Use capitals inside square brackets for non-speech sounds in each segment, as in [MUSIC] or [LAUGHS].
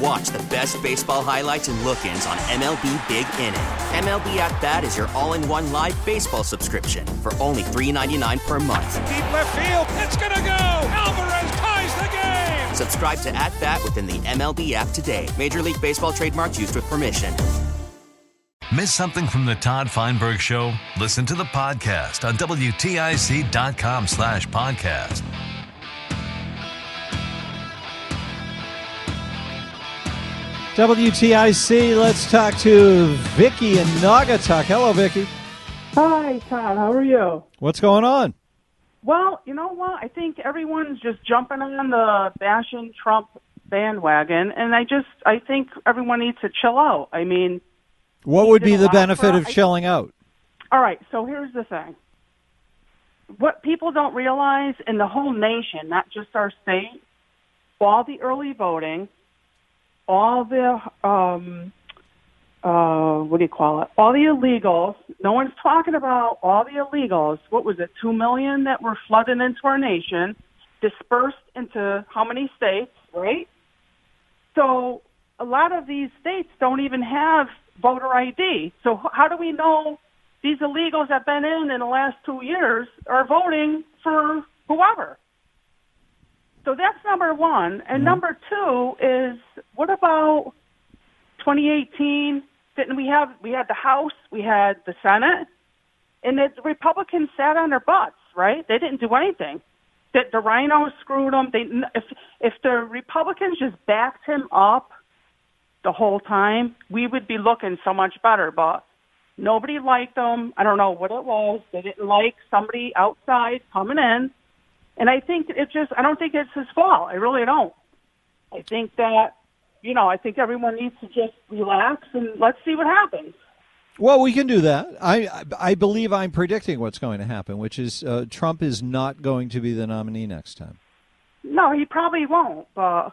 And watch the best baseball highlights and look-ins on MLB Big Inning. MLB At Bat is your all-in-one live baseball subscription for only $3.99 per month. Deep left field, it's gonna go. Alvarez ties the game. Subscribe to At Bat within the MLB app today. Major League Baseball trademarks used with permission. Miss something from the Todd Feinberg Show? Listen to the podcast on WTIC.com slash podcast. WTIC, let's talk to Vicky in Naugatuck. Hello, Vicky. Hi, Todd. How are you? What's going on? Well, you know what? I think everyone's just jumping on the bashing Trump bandwagon, and I just I think everyone needs to chill out. I mean, what would be the benefit of chilling out? All right, so here's the thing. What people don't realize in the whole nation, not just our state, all the early voting, all the um uh what do you call it? All the illegals. No one's talking about all the illegals. What was it? 2 million that were flooding into our nation, dispersed into how many states, right? So a lot of these states don't even have voter ID. So how do we know these illegals that have been in in the last two years are voting for whoever? So that's number one. And mm-hmm. number two is what about 2018? Didn't we have we had the House, we had the Senate, and the Republicans sat on their butts, right? They didn't do anything. That the RINOs screwed them. They if if the Republicans just backed him up the whole time, we would be looking so much better. But nobody liked them. I don't know what it was. They didn't like somebody outside coming in. And I think it's just, I don't think it's his fault. I really don't. I think that, you know, I think everyone needs to just relax and let's see what happens. Well, we can do that. I I believe I'm predicting what's going to happen, which is uh, Trump is not going to be the nominee next time. No, he probably won't. But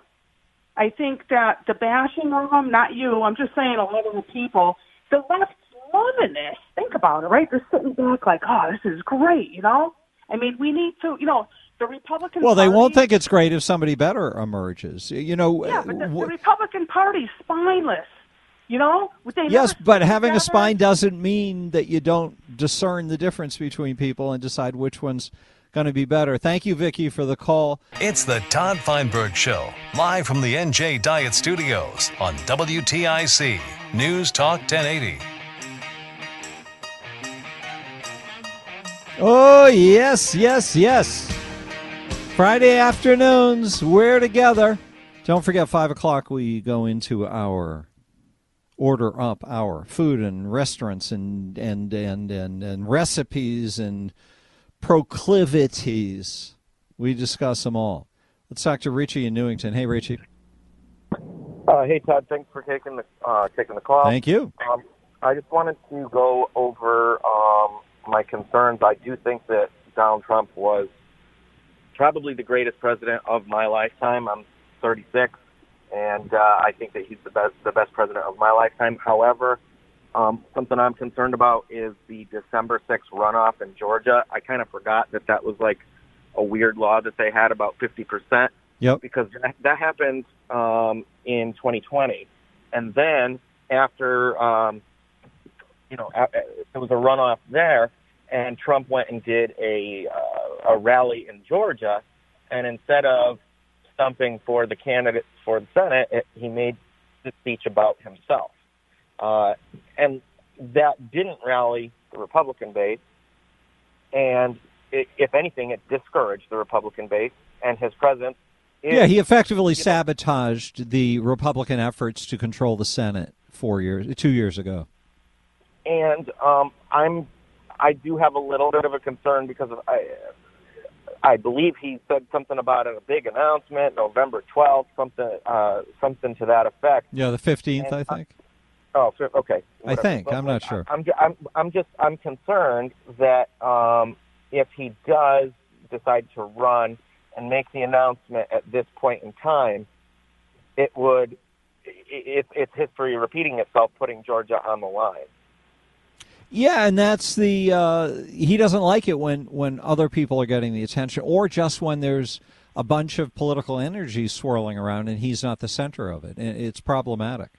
I think that the bashing of him, not you, I'm just saying a lot of the people, the left's loving this. Think about it, right? They're sitting back like, oh, this is great, you know? I mean, we need to, you know, the Republican Well, Party, they won't think it's great if somebody better emerges. You know, yeah, but the, uh, the Republican Party's spineless. You know, yes, but having together. a spine doesn't mean that you don't discern the difference between people and decide which one's going to be better. Thank you, Vicky, for the call. It's the Todd Feinberg Show, live from the NJ Diet Studios on WTIC News Talk 1080. Oh, yes, yes, yes. Friday afternoons, we're together. Don't forget, 5 o'clock, we go into our order up our food and restaurants and, and, and, and, and recipes and proclivities. We discuss them all. Let's talk to Richie in Newington. Hey, Richie. Uh, hey, Todd. Thanks for taking the uh, taking the call. Thank you. Um, I just wanted to go over um, my concerns. I do think that Donald Trump was probably the greatest president of my lifetime. I'm 36, and uh, I think that he's the best the best president of my lifetime. However, um, something I'm concerned about is the December 6th runoff in Georgia. I kind of forgot that that was like a weird law that they had about 50%. Yep. Because that, that happened um, in 2020. And then after, um, you know, there was a runoff there, and Trump went and did a, uh, a rally in Georgia. And instead of stumping for the candidate for the Senate, it, he made the speech about himself. Uh, and that didn't rally the Republican base. And it, if anything, it discouraged the Republican base and his presence. yeah, he effectively sabotaged know, the Republican efforts to control the Senate four years, two years ago. and um, I'm I do have a little bit of a concern because of, I I believe he said something about a big announcement, November 12th, something uh, something to that effect. Yeah, the 15th, I think. Oh, okay. I think. But, I'm not sure. I'm, I'm, I'm just, I'm concerned that um, if he does decide to run and make the announcement at this point in time, it would, it, it's history repeating itself, putting Georgia on the line. Yeah, and that's the uh, he doesn't like it when when other people are getting the attention, or just when there's a bunch of political energy swirling around and he's not the center of it. It's problematic.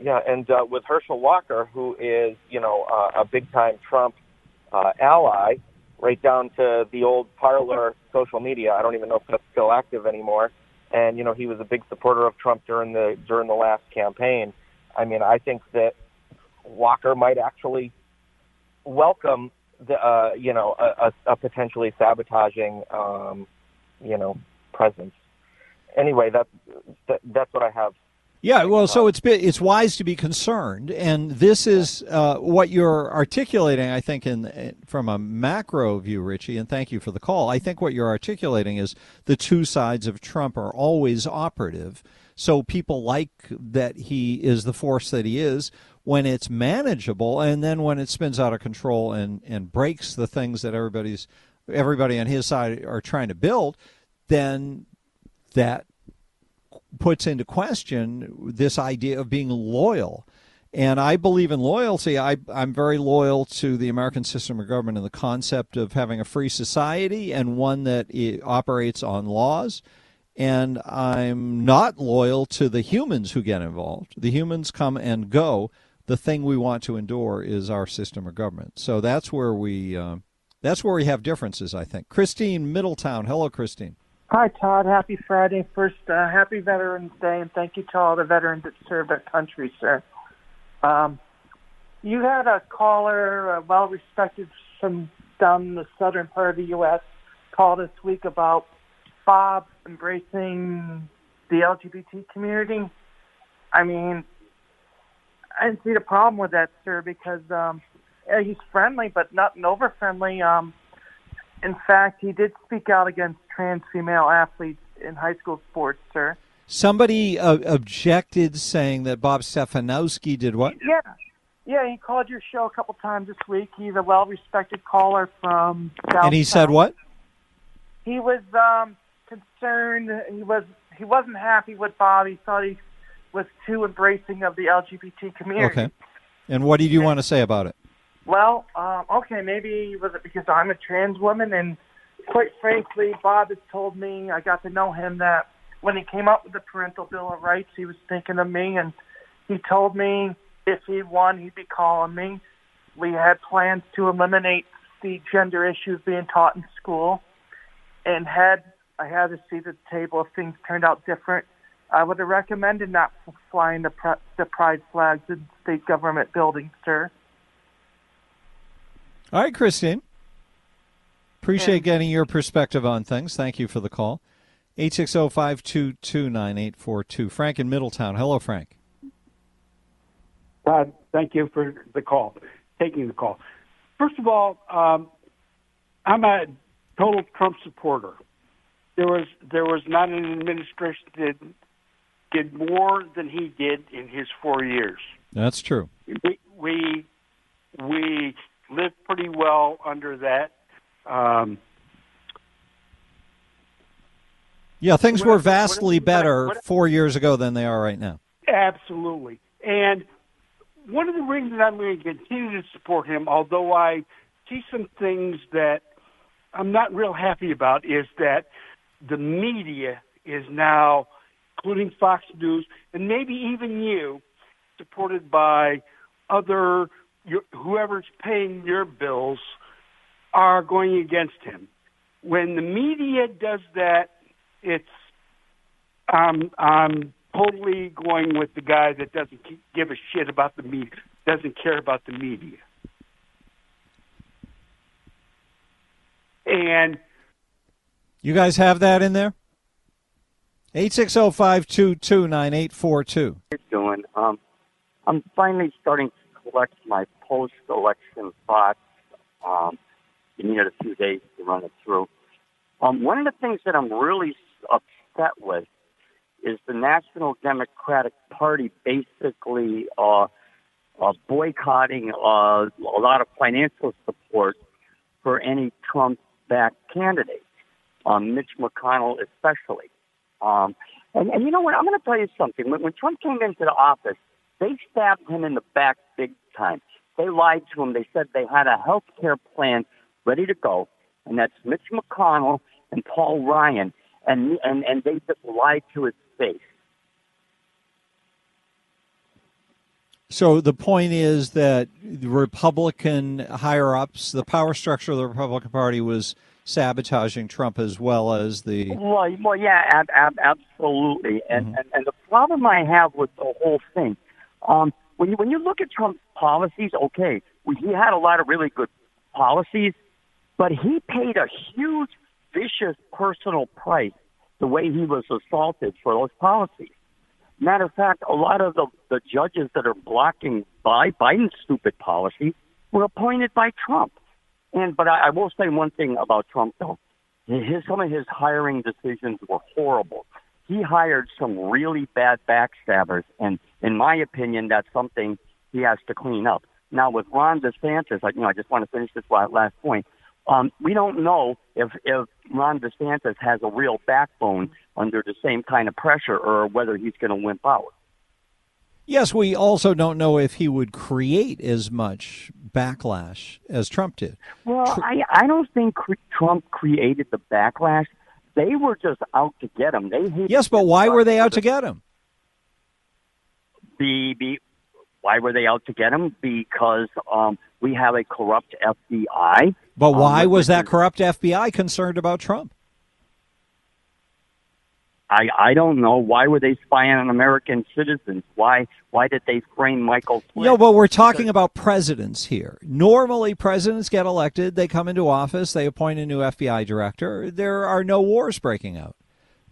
Yeah, and uh, with Herschel Walker, who is you know uh, a big time Trump uh, ally, right down to the old Parler social media. I don't even know if that's still active anymore. And you know he was a big supporter of Trump during the during the last campaign. I mean, I think that Walker might actually welcome the uh, you know a, a, a potentially sabotaging um, you know presence. Anyway, that's that, that's what I have. Yeah, well, so it's it's wise to be concerned, and this is uh, what you're articulating. I think, in from a macro view, Richie, and thank you for the call. I think what you're articulating is the two sides of Trump are always operative. So people like that he is the force that he is when it's manageable, and then when it spins out of control and and breaks the things that everybody's everybody on his side are trying to build, then that puts into question this idea of being loyal. And I believe in loyalty. I, am very loyal to the American system of government and the concept of having a free society and one that operates on laws. And I'm not loyal to the humans who get involved. The humans come and go, the thing we want to endure is our system of government. So that's where we uh, that's where we have differences, I think. Christine Middletown, hello, Christine. Hi, Todd. Happy Friday. First, uh, happy Veterans Day, and thank you to all the veterans that served our country, sir. Um, you had a caller, a well respected from down the southern part of the U.S., call this week about Bob embracing the LGBT community. I mean, I didn't see the problem with that, sir, because um, he's friendly, but not over friendly. Um, in fact, he did speak out against trans female athletes in high school sports, sir. Somebody uh, objected, saying that Bob Stefanowski did what? Yeah, yeah. He called your show a couple times this week. He's a well-respected caller from South. And he said what? He was um, concerned. He was he wasn't happy with Bob. He thought he was too embracing of the LGBT community. Okay. And what did you want to say about it? Well, um, okay, maybe was it because I'm a trans woman, and quite frankly, Bob has told me I got to know him that when he came up with the Parental Bill of Rights, he was thinking of me, and he told me if he won, he'd be calling me. We had plans to eliminate the gender issues being taught in school, and had I had to see the table if things turned out different. I would have recommended not flying the, pr- the pride flags in state government buildings, sir. All right, Christine. Appreciate getting your perspective on things. Thank you for the call. 860-522-9842. Frank in Middletown. Hello, Frank. Todd, thank you for the call, taking the call. First of all, um, I'm a total Trump supporter. There was there was not an administration that did more than he did in his four years. That's true. We we, we lived pretty well under that. Um, yeah, things were vastly better four years ago than they are right now. Absolutely. And one of the reasons I'm going to continue to support him, although I see some things that I'm not real happy about, is that the media is now, including Fox News and maybe even you, supported by other your, whoever's paying your bills are going against him. When the media does that, it's um, I'm totally going with the guy that doesn't give a shit about the media, doesn't care about the media. And you guys have that in there? 860-522-9842. Doing. Um, I'm finally starting to collect my post-election thoughts. Um, you needed a few days to run it through. Um, one of the things that I'm really upset with is the National Democratic Party basically uh, uh, boycotting uh, a lot of financial support for any Trump-backed candidate, um, Mitch McConnell especially. Um, and, and you know what? I'm going to tell you something. When, when Trump came into the office, they stabbed him in the back big time. They lied to him. They said they had a health care plan ready to go, and that's Mitch McConnell and Paul Ryan, and and and they just lied to his face. So the point is that the Republican higher ups, the power structure of the Republican Party was sabotaging Trump as well as the. Well, well yeah, ab- ab- absolutely. And, mm-hmm. and and the problem I have with the whole thing, um, when you when you look at Trump's policies, okay, he had a lot of really good policies, but he paid a huge, vicious personal price the way he was assaulted for those policies. Matter of fact, a lot of the, the judges that are blocking by Biden's stupid policy were appointed by Trump. And but I, I will say one thing about Trump though. His some of his hiring decisions were horrible. He hired some really bad backstabbers, and in my opinion, that's something he has to clean up. Now with Ron DeSantis, I, you know, I just want to finish this last point. Um, we don't know if if Ron DeSantis has a real backbone under the same kind of pressure, or whether he's going to wimp out. Yes, we also don't know if he would create as much backlash as Trump did. Well, Tr- I I don't think Trump created the backlash. They were just out to get him. They yes, but why were they out to get him? Be, be, why were they out to get him? Because um, we have a corrupt FBI. But why um, was that corrupt FBI concerned about Trump? I, I don't know. Why were they spying on American citizens? Why why did they frame Michael Flynn? No, but we're talking about presidents here. Normally, presidents get elected, they come into office, they appoint a new FBI director. There are no wars breaking out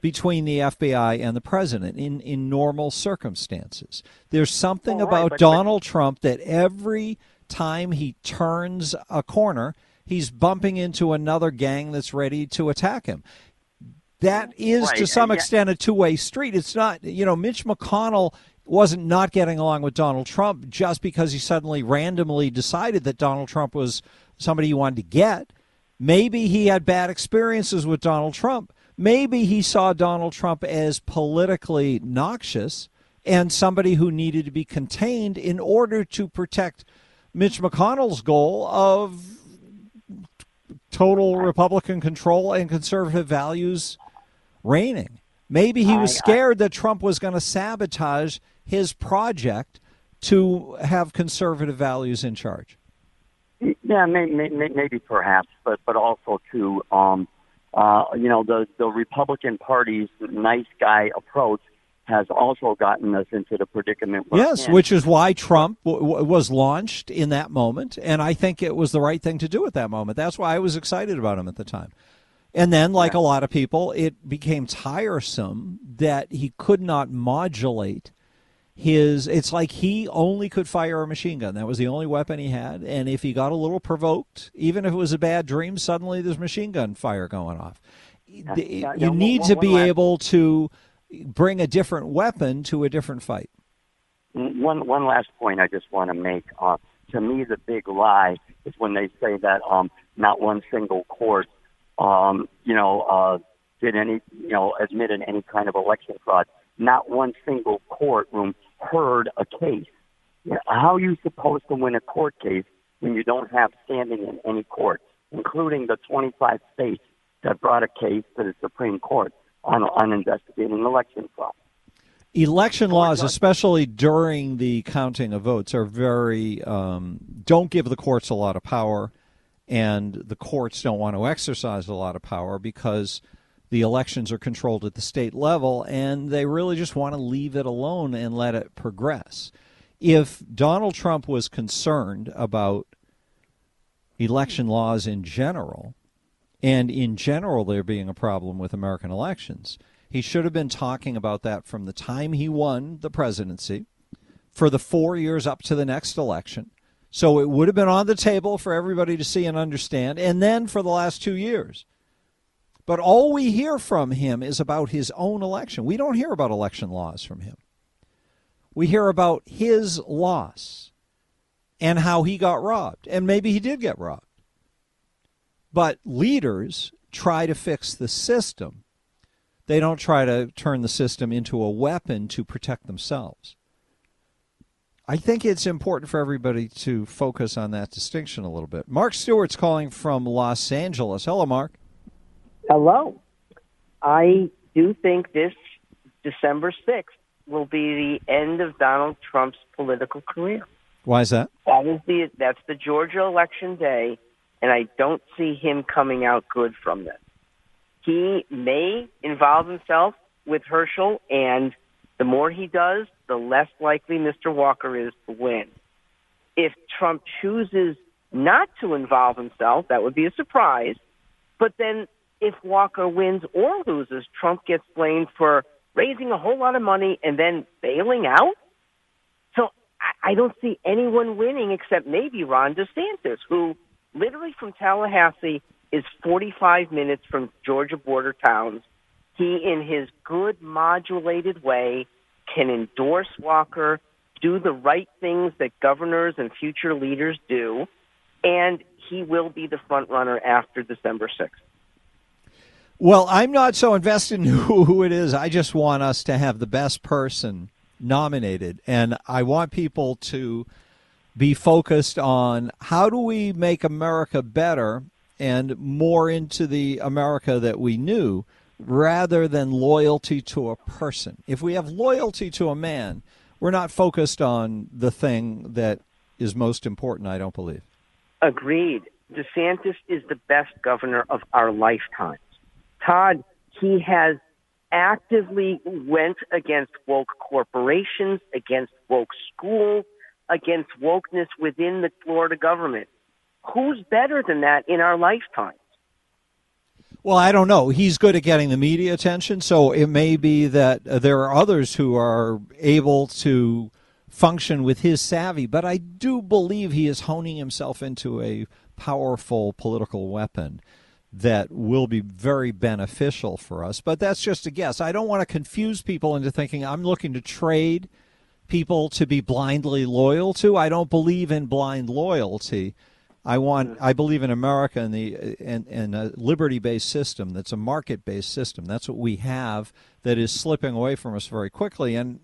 between the FBI and the president in, in normal circumstances. There's something right, about but, Donald but, Trump that every time he turns a corner, he's bumping into another gang that's ready to attack him that is right. to some extent a two-way street. It's not, you know, Mitch McConnell wasn't not getting along with Donald Trump just because he suddenly randomly decided that Donald Trump was somebody he wanted to get. Maybe he had bad experiences with Donald Trump. Maybe he saw Donald Trump as politically noxious and somebody who needed to be contained in order to protect Mitch McConnell's goal of total Republican control and conservative values reigning. Maybe he was scared that Trump was going to sabotage his project to have conservative values in charge. Yeah, maybe, maybe perhaps, but but also to um, uh, you know the the Republican Party's nice guy approach has also gotten us into the predicament. yes, which is why Trump w- w- was launched in that moment, and I think it was the right thing to do at that moment. That's why I was excited about him at the time. And then, like a lot of people, it became tiresome that he could not modulate his. It's like he only could fire a machine gun. That was the only weapon he had. And if he got a little provoked, even if it was a bad dream, suddenly there's machine gun fire going off. Yeah, yeah, you need one, to be able to bring a different weapon to a different fight. One one last point I just want to make. Uh, to me, the big lie is when they say that um, not one single court um, you know, uh, did any, you know, admitted any kind of election fraud. Not one single courtroom heard a case. You know, how are you supposed to win a court case when you don't have standing in any court, including the 25 states that brought a case to the Supreme Court on, on investigating election fraud? Election laws, especially during the counting of votes, are very um, don't give the courts a lot of power and the courts don't want to exercise a lot of power because the elections are controlled at the state level and they really just want to leave it alone and let it progress. If Donald Trump was concerned about election laws in general, and in general there being a problem with American elections, he should have been talking about that from the time he won the presidency for the four years up to the next election. So it would have been on the table for everybody to see and understand. And then for the last two years. But all we hear from him is about his own election. We don't hear about election laws from him. We hear about his loss and how he got robbed. And maybe he did get robbed. But leaders try to fix the system. They don't try to turn the system into a weapon to protect themselves. I think it's important for everybody to focus on that distinction a little bit. Mark Stewart's calling from Los Angeles. Hello, Mark. Hello. I do think this December 6th will be the end of Donald Trump's political career. Why is that? That is the that's the Georgia election day, and I don't see him coming out good from this. He may involve himself with Herschel, and the more he does, the less likely Mr. Walker is to win. If Trump chooses not to involve himself, that would be a surprise. But then if Walker wins or loses, Trump gets blamed for raising a whole lot of money and then bailing out. So I don't see anyone winning except maybe Ron DeSantis, who literally from Tallahassee is 45 minutes from Georgia border towns. He, in his good modulated way, can endorse Walker, do the right things that governors and future leaders do, and he will be the front runner after December 6th. Well, I'm not so invested in [LAUGHS] who it is. I just want us to have the best person nominated. And I want people to be focused on how do we make America better and more into the America that we knew rather than loyalty to a person. If we have loyalty to a man, we're not focused on the thing that is most important, I don't believe. Agreed. DeSantis is the best governor of our lifetimes. Todd, he has actively went against woke corporations, against woke schools, against wokeness within the Florida government. Who's better than that in our lifetime? Well, I don't know. He's good at getting the media attention, so it may be that uh, there are others who are able to function with his savvy, but I do believe he is honing himself into a powerful political weapon that will be very beneficial for us. But that's just a guess. I don't want to confuse people into thinking I'm looking to trade people to be blindly loyal to. I don't believe in blind loyalty. I want I believe in America and the and, and a liberty based system that's a market based system. That's what we have that is slipping away from us very quickly and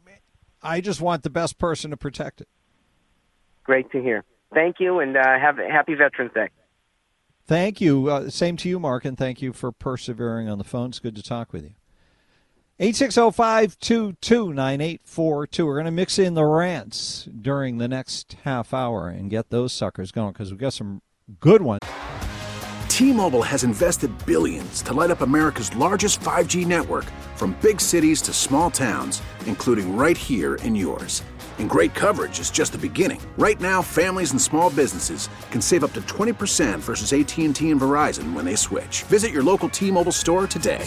I just want the best person to protect it. Great to hear. Thank you and uh, have a happy Veterans Day. Thank you. Uh, same to you, Mark, and thank you for persevering on the phone. It's good to talk with you. 860-522-9842. We're going to mix in the rants during the next half hour and get those suckers going because we've got some good ones. T-Mobile has invested billions to light up America's largest 5G network from big cities to small towns, including right here in yours. And great coverage is just the beginning. Right now, families and small businesses can save up to 20% versus AT&T and Verizon when they switch. Visit your local T-Mobile store today.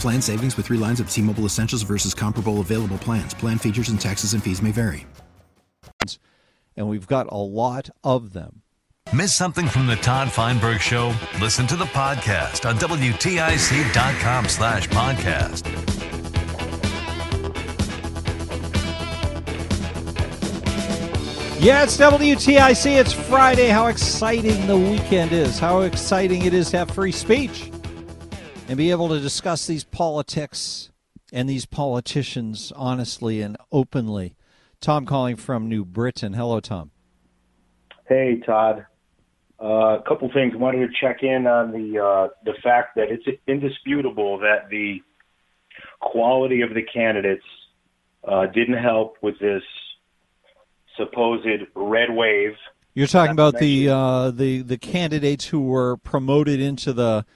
Plan savings with 3 lines of T-Mobile Essentials versus comparable available plans. Plan features and taxes and fees may vary. And we've got a lot of them. Miss something from the Todd Feinberg Show? Listen to the podcast on WTIC.com slash podcast. Yeah, it's WTIC. It's Friday. How exciting the weekend is. How exciting it is to have free speech and be able to discuss these politics and these politicians honestly and openly. Tom calling from New Britain. Hello, Tom. Hey, Todd. Uh, a couple things. Wanted to check in on the uh, the fact that it's indisputable that the quality of the candidates uh, didn't help with this supposed red wave. You're talking about the uh, the the candidates who were promoted into the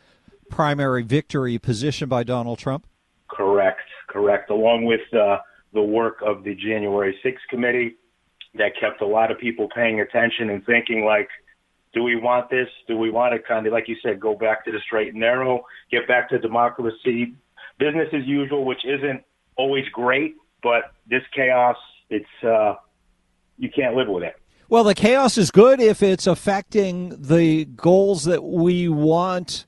primary victory position by Donald Trump. Correct, correct. Along with uh, the work of the January 6th committee, that kept a lot of people paying attention and thinking like, do we want this? Do we want to kind of, like you said, go back to the straight and narrow, get back to democracy, business as usual, which isn't always great, but this chaos, it's uh, you can't live with it. Well, the chaos is good if it's affecting the goals that we want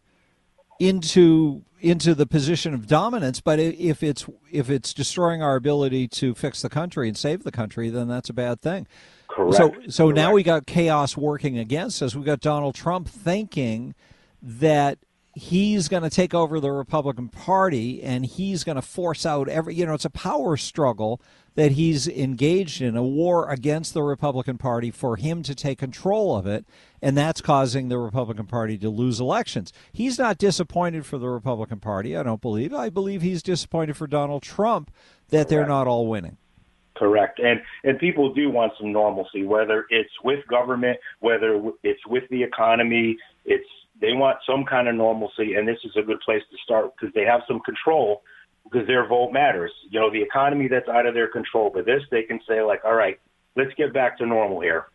into into the position of dominance. But if it's if it's destroying our ability to fix the country and save the country, then that's a bad thing. Correct. So so Correct. now we got chaos working against us. We got Donald Trump thinking that he's going to take over the Republican Party and he's going to force out every you know it's a power struggle that he's engaged in a war against the Republican Party for him to take control of it and that's causing the Republican Party to lose elections. He's not disappointed for the Republican Party, I don't believe. I believe he's disappointed for Donald Trump that they're not all winning. Correct. And and people do want some normalcy, whether it's with government, whether it's with the economy. It's they want some kind of normalcy, and this is a good place to start because they have some control because their vote matters. You know, the economy that's out of their control, but this they can say like, all right, let's get back to normal here.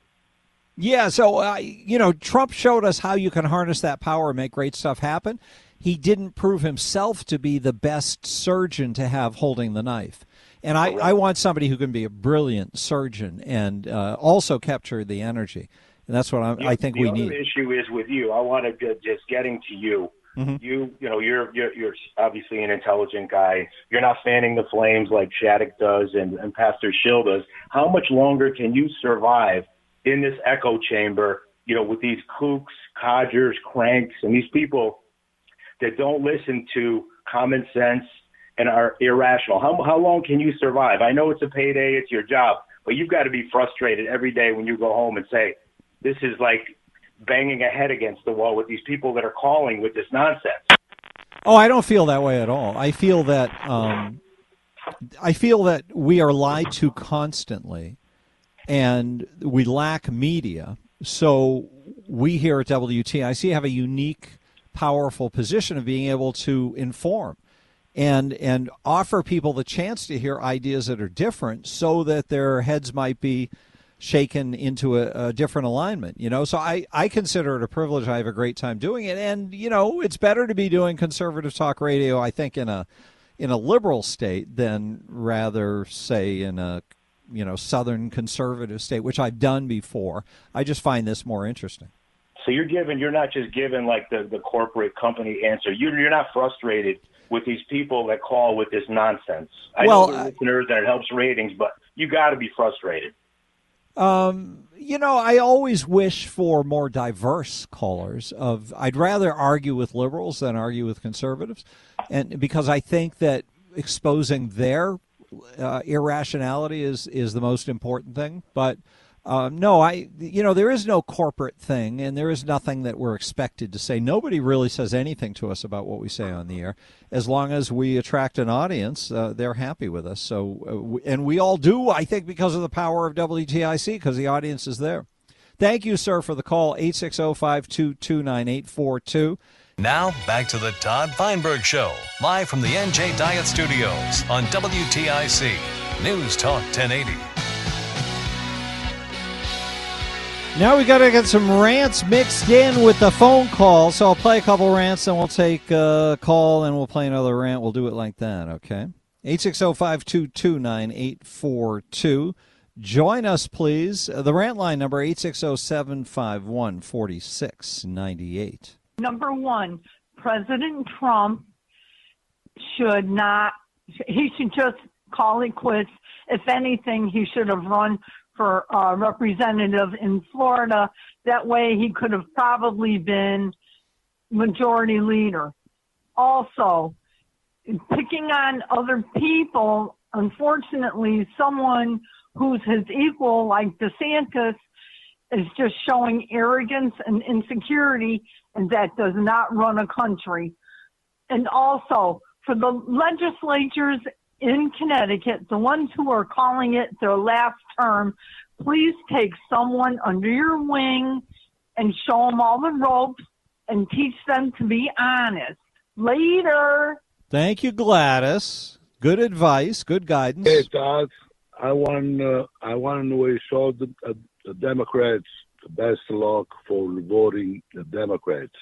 Yeah, so uh, you know, Trump showed us how you can harness that power and make great stuff happen. He didn't prove himself to be the best surgeon to have holding the knife. And I, I want somebody who can be a brilliant surgeon and uh, also capture the energy. And that's what I'm, I think the we need. The issue is with you. I want to just getting to you. Mhm. You, you know, you're, you're you're obviously an intelligent guy. You're not fanning the flames like Shattuck does and, and Pastor Schill does. How much longer can you survive in this echo chamber? You know, with these kooks, codgers, cranks, and these people that don't listen to common sense and are irrational. How how long can you survive? I know it's a payday, it's your job, but you've got to be frustrated every day when you go home and say, "This is like banging a head against the wall with these people that are calling with this nonsense." Oh, I don't feel that way at all. I feel that um, I feel that we are lied to constantly, and we lack media. So we here at WTIC have a unique, powerful position of being able to inform and and offer people the chance to hear ideas that are different, so that their heads might be shaken into a, a different alignment you know so I, I consider it a privilege i have a great time doing it and you know it's better to be doing conservative talk radio i think in a in a liberal state than rather say in a you know southern conservative state which i've done before i just find this more interesting So you're giving, you're not just giving like the, the corporate company answer. You're, you're not frustrated with these people that call with this nonsense. I Well, know listeners and it helps ratings, but you got to be frustrated. Um, you know, I always wish for more diverse callers. Of I'd rather argue with liberals than argue with conservatives, and because I think that exposing their uh, irrationality is is the most important thing. But um, no, I you know there is no corporate thing, and there is nothing that we're expected to say. Nobody really says anything to us about what we say on the air. As long as we attract an audience, uh, they're happy with us. So, uh, we, and we all do, I think, because of the power of WTIC, because the audience is there. Thank you, sir, for the call. 860 522 9842. Now, back to the Todd Feinberg Show, live from the NJ Diet Studios on WTIC News Talk 1080. Now we got to get some rants mixed in with the phone call. So I'll play a couple rants, and we'll take a call, and we'll play another rant. We'll do it like that, okay? 860-522-9842. Join us, please. Uh, The rant line number 860-751-4698. Number one, President Trump should not, he should just call it quits. If anything, he should have run for uh, representative in Florida. That way he could have probably been majority leader. Also, picking on other people, unfortunately, someone who's his equal, like DeSantis, is just showing arrogance and insecurity, and that does not run a country. And also, for the legislatures in Connecticut, the ones who are calling it their last term, please take someone under your wing and show them all the ropes and teach them to be honest. Later. Thank you, Gladys. Good advice, good guidance. Hey, Todd. I want uh, I want to wish all the, uh, the Democrats the best luck for voting the Democrats.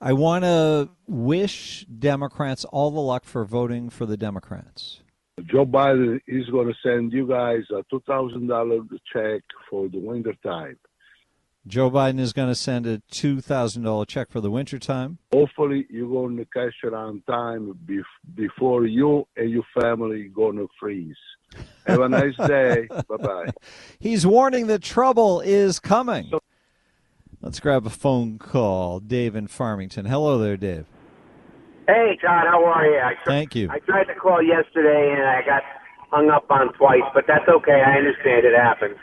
I want to wish Democrats all the luck for voting for the Democrats. Joe Biden is going to send you guys a two thousand dollar check for the winter time. Joe Biden is going to send a two thousand dollar check for the winter time. Hopefully, you're going to cash it on time bef- before you and your family going to freeze. Have a nice day. [LAUGHS] bye bye. He's warning that trouble is coming. Let's grab a phone call. Dave in Farmington. Hello there, Dave. Hey, Todd, how are you? I Thank you. I tried to call yesterday and I got hung up on twice, but that's okay. I understand it happens.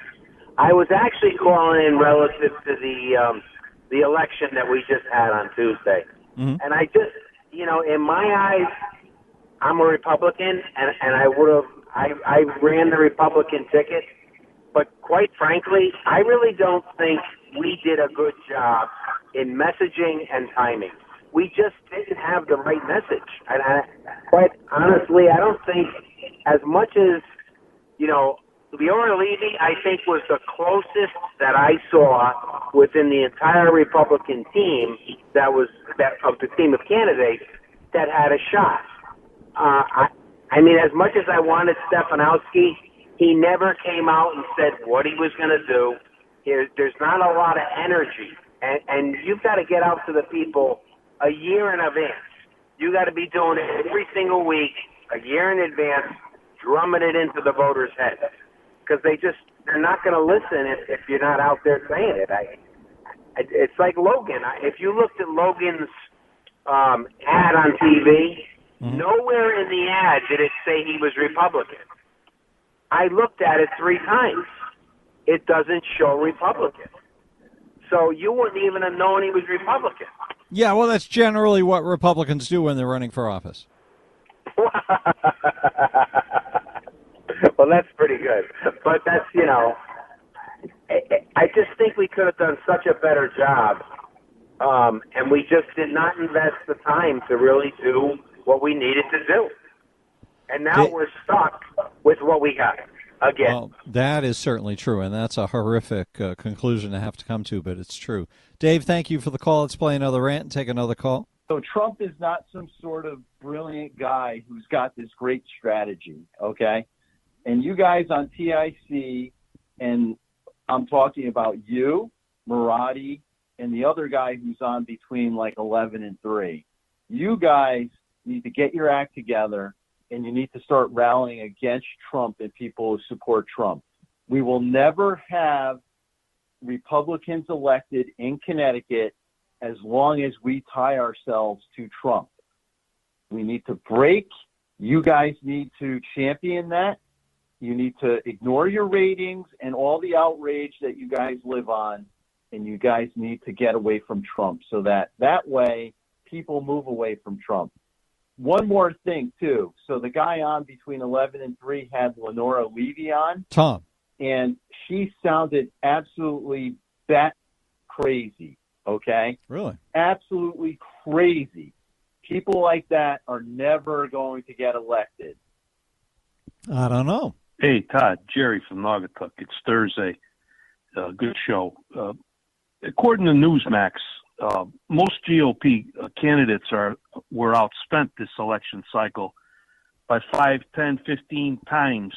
I was actually calling in relative to the um, the election that we just had on Tuesday, Mhm. and I just, you know, in my eyes, I'm a Republican, and and I would have, I I ran the Republican ticket, but quite frankly, I really don't think we did a good job in messaging and timing. We just didn't have the right message, and I, quite honestly, I don't think as much as you know, Leora Levy, I think, was the closest that I saw within the entire Republican team that was that of the team of candidates that had a shot. Uh, I, I mean, as much as I wanted Stefanowski, he never came out and said what he was going to do. There, there's not a lot of energy, and, and you've got to get out to the people a year in advance. You got to be doing it every single week, a year in advance, drumming it into the voters' heads because they just they're not going to listen if, if you're not out there saying it. I, I it's like Logan. I, if you looked at Logan's um, ad on TV, nowhere in the ad did it say he was Republican. I looked at it three times. It doesn't show Republican. So you wouldn't even have known he was Republican. Yeah, well, that's generally what Republicans do when they're running for office. [LAUGHS] well, that's pretty good. But that's, you know, I, just think we could have done such a better job. Um, and we just did not invest the time to really do what we needed to do. And now They- we're stuck with what we got again. Well, that is certainly true, and that's a horrific uh, conclusion to have to come to, but it's true. Dave, thank you for the call. Let's play another rant and take another call. So Trump is not some sort of brilliant guy who's got this great strategy, okay? And you guys on TIC, and I'm talking about you, Marotti, and the other guy who's on between like 11 and 3. You guys need to get your act together and you need to start rallying against Trump and people who support Trump. We will never have Republicans elected in Connecticut as long as we tie ourselves to Trump. We need to break. You guys need to champion that. You need to ignore your ratings and all the outrage that you guys live on, and you guys need to get away from Trump so that that way people move away from Trump. One more thing, too. So the guy on between 11 and 3 had Leora Levy on Tom. and she sounded absolutely bat crazy. Okay, Really? absolutely crazy. People like that are never going to get elected. I don't know. Hey, Todd, Jerry from Naugatuck. It's Thursday. Uh, good show. Uh, according to Newsmax, uh, most GOP uh, candidates are were outspent this election cycle by five, ten, fifteen times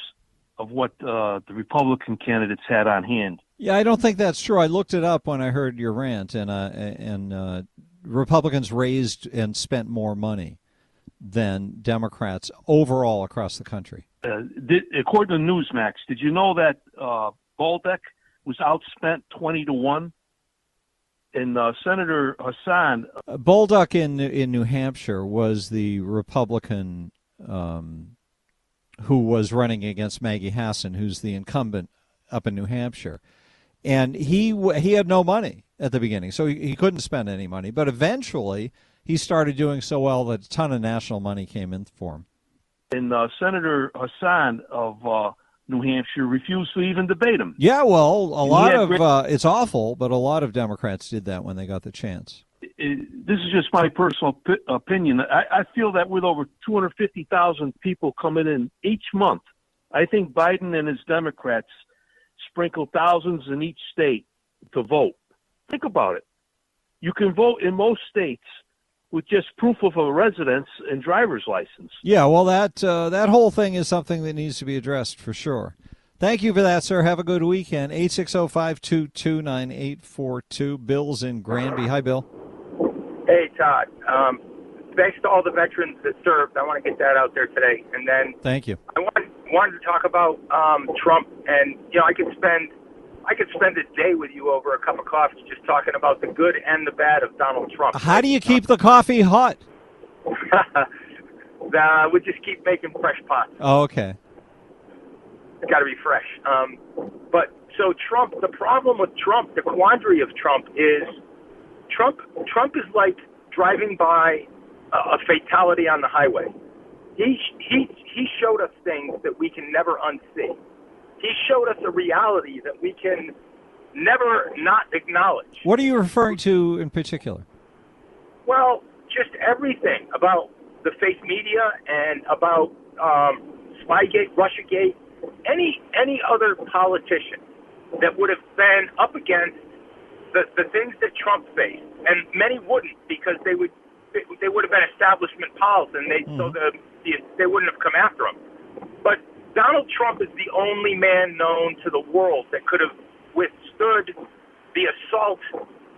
of what uh, the Republican candidates had on hand. Yeah, I don't think that's true. I looked it up when I heard your rant, and uh, and uh, Republicans raised and spent more money than Democrats overall across the country. Uh, did, according to Newsmax, did you know that uh, Bolduc was outspent twenty to one? And uh, Senator Hassan Bolduc in in New Hampshire was the Republican um, who was running against Maggie Hassan, who's the incumbent up in New Hampshire, and he he had no money at the beginning, so he, he couldn't spend any money. But eventually, he started doing so well that a ton of national money came in for him. And uh, Senator Hassan of uh, New Hampshire refused to even debate him. Yeah, well, a lot of great- uh, it's awful, but a lot of Democrats did that when they got the chance. it- this is just my personal p- opinion. I, I feel that with over 250,000 people coming in each month, I think Biden and his Democrats sprinkle thousands in each state to vote. Think about it. You can vote in most states with just proof of a residence and driver's license. Yeah, well, that uh, that whole thing is something that needs to be addressed for sure. Thank you for that, sir. Have a good weekend. 860-522-9842. Bill's in Granby. Hi, Bill. Hey, Todd. Um, thanks to all the veterans that served. I want to get that out there today. And then Thank you. I wanted, wanted to talk about um, Trump. And, you know, I could spend I could spend a day with you over a cup of coffee just talking about the good and the bad of Donald Trump. How do you keep the coffee hot? [LAUGHS] uh, we just keep making fresh pots. Oh, okay. It's got to be fresh. Um, but so Trump, the problem with Trump, the quandary of Trump is Trump. Trump is like driving by a, a fatality on the highway. He he he showed us things that we can never unsee. He showed us a reality that we can never not acknowledge. What are you referring to in particular? Well, just everything about the fake media and about um, Spygate, RussiaGate, any any other politician that would have been up against the the things that Trump faced, and many wouldn't because they would they, would have been establishment pals, and they so the, the they wouldn't have come after him. But Donald Trump is the only man known to the world that could have withstood the assault,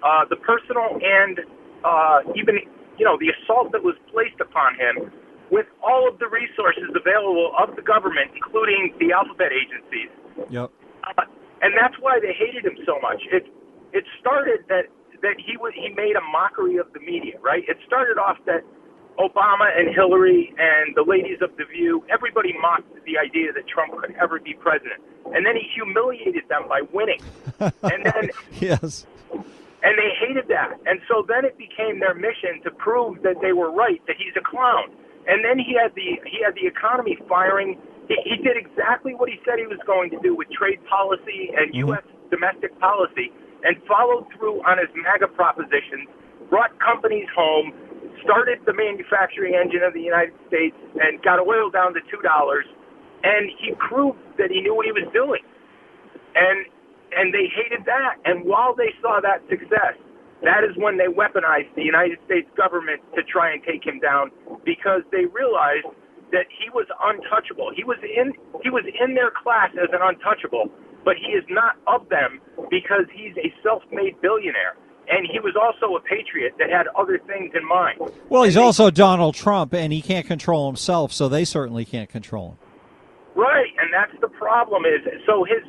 uh, the personal and uh, even you know the assault that was placed upon him with all of the resources available of the government, including the alphabet agencies. Yep. Uh, and that's why they hated him so much. It it started that that he was he made a mockery of the media, right? It started off that Obama and Hillary and the ladies of the View, everybody mocked the idea that Trump could ever be president, and then he humiliated them by winning, [LAUGHS] and then yes. and they hated that. And so then it became their mission to prove that they were right, that he's a clown. And then he had the he had the economy firing. He, he did exactly what he said he was going to do with trade policy and mm-hmm. U.S. domestic policy, and followed through on his MAGA propositions. Brought companies home, started the manufacturing engine of the United States, and got oil down to two dollars. And he proved that he knew what he was doing and and they hated that. And while they saw that success, that is when they weaponized the United States government to try and take him down because they realized that he was untouchable. He was in he was in their class as an untouchable, but he is not of them because he's a self-made billionaire. And he was also a patriot that had other things in mind. Well, he's also Donald Trump, and he can't control himself, so they certainly can't control him. Right, and that's the problem. Is so his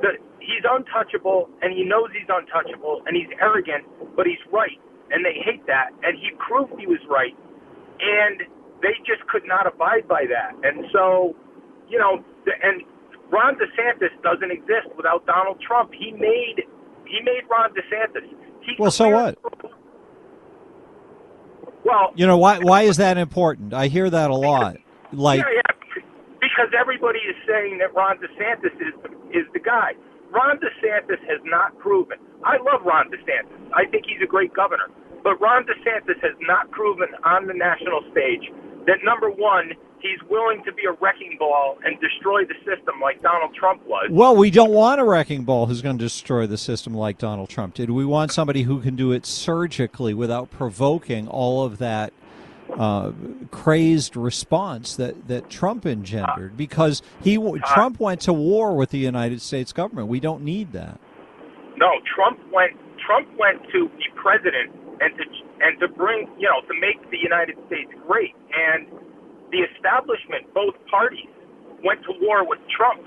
the he's untouchable, and he knows he's untouchable, and he's arrogant, but he's right, and they hate that, and he proved he was right, and they just could not abide by that, and so, you know, the, and Ron DeSantis doesn't exist without Donald Trump. He made he made Ron DeSantis. Well, so what? Well, You know why? Why is that important? I hear that a lot. Like, yeah, yeah, because everybody is saying that Ron DeSantis is is the guy. Ron DeSantis has not proven. I love Ron DeSantis. I think he's a great governor. But Ron DeSantis has not proven on the national stage that number one, he's willing to be a wrecking ball and destroy the system like Donald Trump was. well, we don't want a wrecking ball who's going to destroy the system like Donald Trump did. We want somebody who can do it surgically without provoking all of that uh, crazed response that, that Trump engendered. Because he Trump went to war with the United States government. We don't need that. No, Trump went. Trump went to be president and to and to bring you know to make the United States great. And the establishment, both parties, went to war with Trump.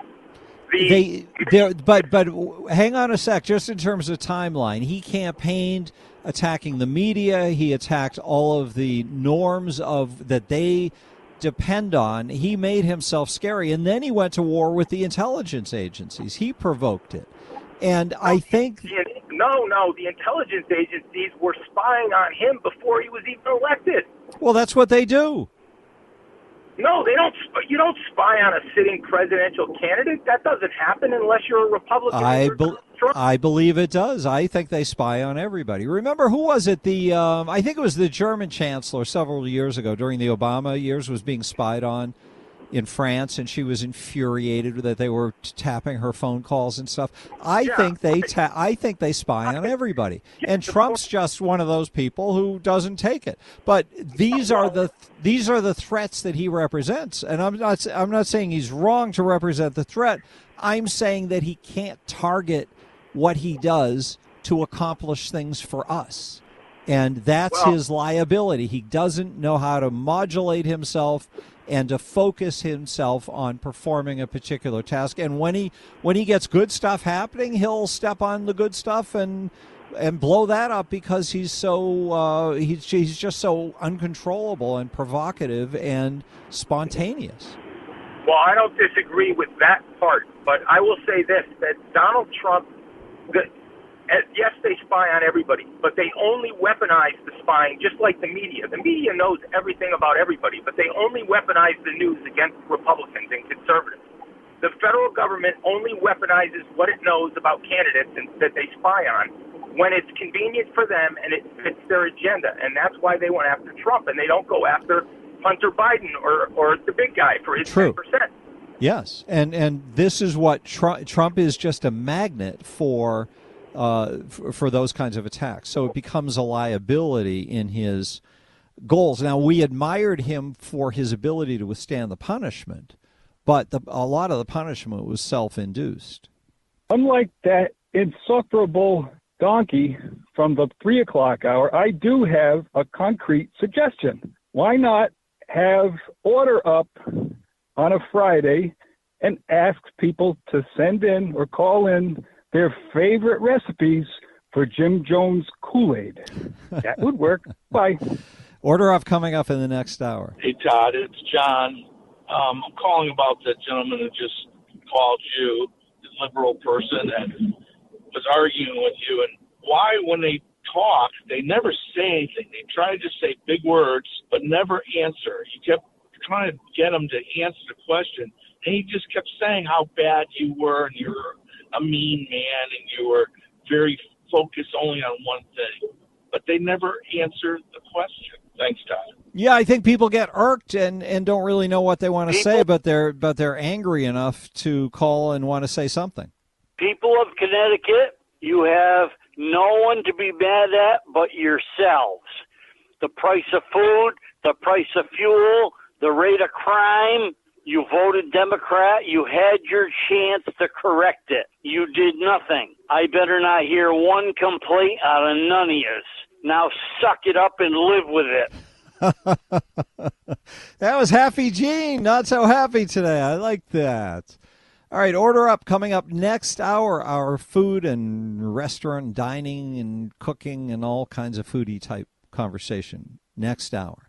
The, they but but hang on a sec just in terms of timeline he campaigned attacking the media he attacked all of the norms of that they depend on he made himself scary and then he went to war with the intelligence agencies he provoked it and i think no, no. The intelligence agencies were spying on him before he was even elected. Well, that's what they do. No, they don't. sp- You don't spy on a sitting presidential candidate. That doesn't happen unless you're a Republican. I You're I believe it does. I think they spy on everybody. Remember who was it? The um, I think it was the German chancellor several years ago during the Obama years was being spied on in France, and she was infuriated that they were tapping her phone calls and stuff. I think they ta- I think they spy on everybody, and Trump's just one of those people who doesn't take it. But these are the these are the threats that he represents, and I'm not I'm not saying he's wrong to represent the threat. I'm saying that he can't target what he does to accomplish things for us. And that's Well- his liability. He doesn't know how to modulate himself and to focus himself on performing a particular task. And when he when he gets good stuff happening, he'll step on the good stuff and and blow that up because he's so uh, he's he's just so uncontrollable and provocative and spontaneous. Well, I don't disagree with that part, but I will say this: that Donald Trump, yes, they spy on everybody, but they only weaponize the spying, just like the media. The media knows everything about everybody, but they only weaponize the news against Republicans and conservatives. The federal government only weaponizes what it knows about candidates and, that they spy on when it's convenient for them and it fits their agenda, and that's why they went after Trump, and they don't go after Hunter Biden or or the big guy for his True. ten percent. Yes, and and this is what Trump, Trump is just a magnet for, uh, for for those kinds of attacks. So it becomes a liability in his goals. Now we admired him for his ability to withstand the punishment, but the, a lot of the punishment was self-induced. Unlike that insufferable donkey from the three o'clock hour, I do have a concrete suggestion. Why not have order up on a Friday and ask people to send in or call in their favorite recipes for Jim Jones Kool Aid? That would work. Bye. Order off coming up in the next hour. Hey, Todd, it's John. Um, I'm calling about the gentleman who just called you, the liberal person that was arguing with you. And why, when they talk, they never say anything. They try to just say big words, but never answer. You kept trying to get him to answer the question, and he just kept saying how bad you were, and you were a mean man, and you were very focused only on one thing. But they never answer the question. Thanks, Todd. Yeah, I think people get irked and, and don't really know what they want to say, but they're but they're angry enough to call and want to say something. People of Connecticut, you have no one to be mad at but yourselves. The price of food, the price of fuel, the rate of crime. You voted Democrat. You had your chance to correct it. You did nothing. I better not hear one complaint out of none of yous. Now suck it up and live with it. [LAUGHS] That was Happy Gene, not so happy today. I like that. All right, order up coming up next hour. Our food and restaurant dining and cooking and all kinds of foodie type conversation next hour.